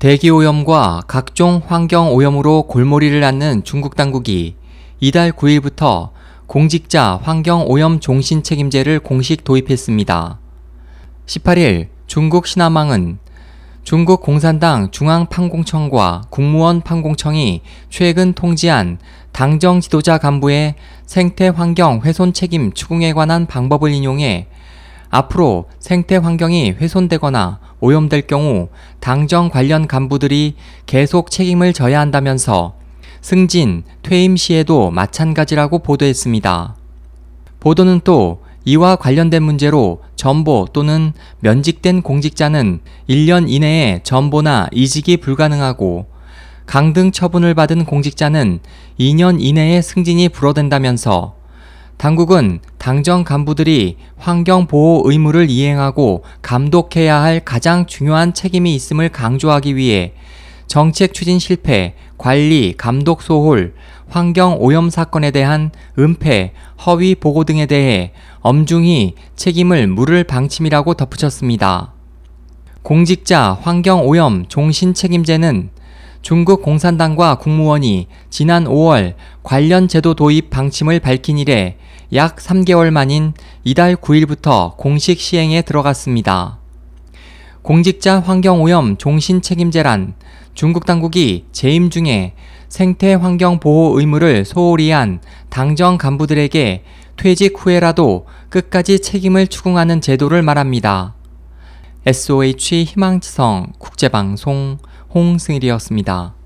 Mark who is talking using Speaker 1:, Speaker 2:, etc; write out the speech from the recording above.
Speaker 1: 대기오염과 각종 환경오염으로 골머리를 앓는 중국 당국이 이달 9일부터 공직자 환경오염 종신 책임제를 공식 도입했습니다. 18일 중국 신화망은 중국 공산당 중앙판공청과 국무원 판공청이 최근 통지한 당정 지도자 간부의 생태 환경 훼손 책임 추궁에 관한 방법을 인용해 앞으로 생태 환경이 훼손되거나 오염될 경우 당정 관련 간부들이 계속 책임을 져야 한다면서 승진, 퇴임 시에도 마찬가지라고 보도했습니다. 보도는 또 이와 관련된 문제로 전보 또는 면직된 공직자는 1년 이내에 전보나 이직이 불가능하고 강등 처분을 받은 공직자는 2년 이내에 승진이 불어된다면서 당국은 당정 간부들이 환경보호 의무를 이행하고 감독해야 할 가장 중요한 책임이 있음을 강조하기 위해 정책 추진 실패, 관리, 감독 소홀, 환경 오염 사건에 대한 은폐, 허위 보고 등에 대해 엄중히 책임을 물을 방침이라고 덧붙였습니다. 공직자 환경 오염 종신 책임제는 중국 공산당과 국무원이 지난 5월 관련 제도 도입 방침을 밝힌 이래 약 3개월 만인 이달 9일부터 공식 시행에 들어갔습니다. 공직자 환경오염 종신 책임제란 중국 당국이 재임 중에 생태 환경 보호 의무를 소홀히 한 당정 간부들에게 퇴직 후에라도 끝까지 책임을 추궁하는 제도를 말합니다. SOH 희망지성 국제방송 홍승일이었습니다.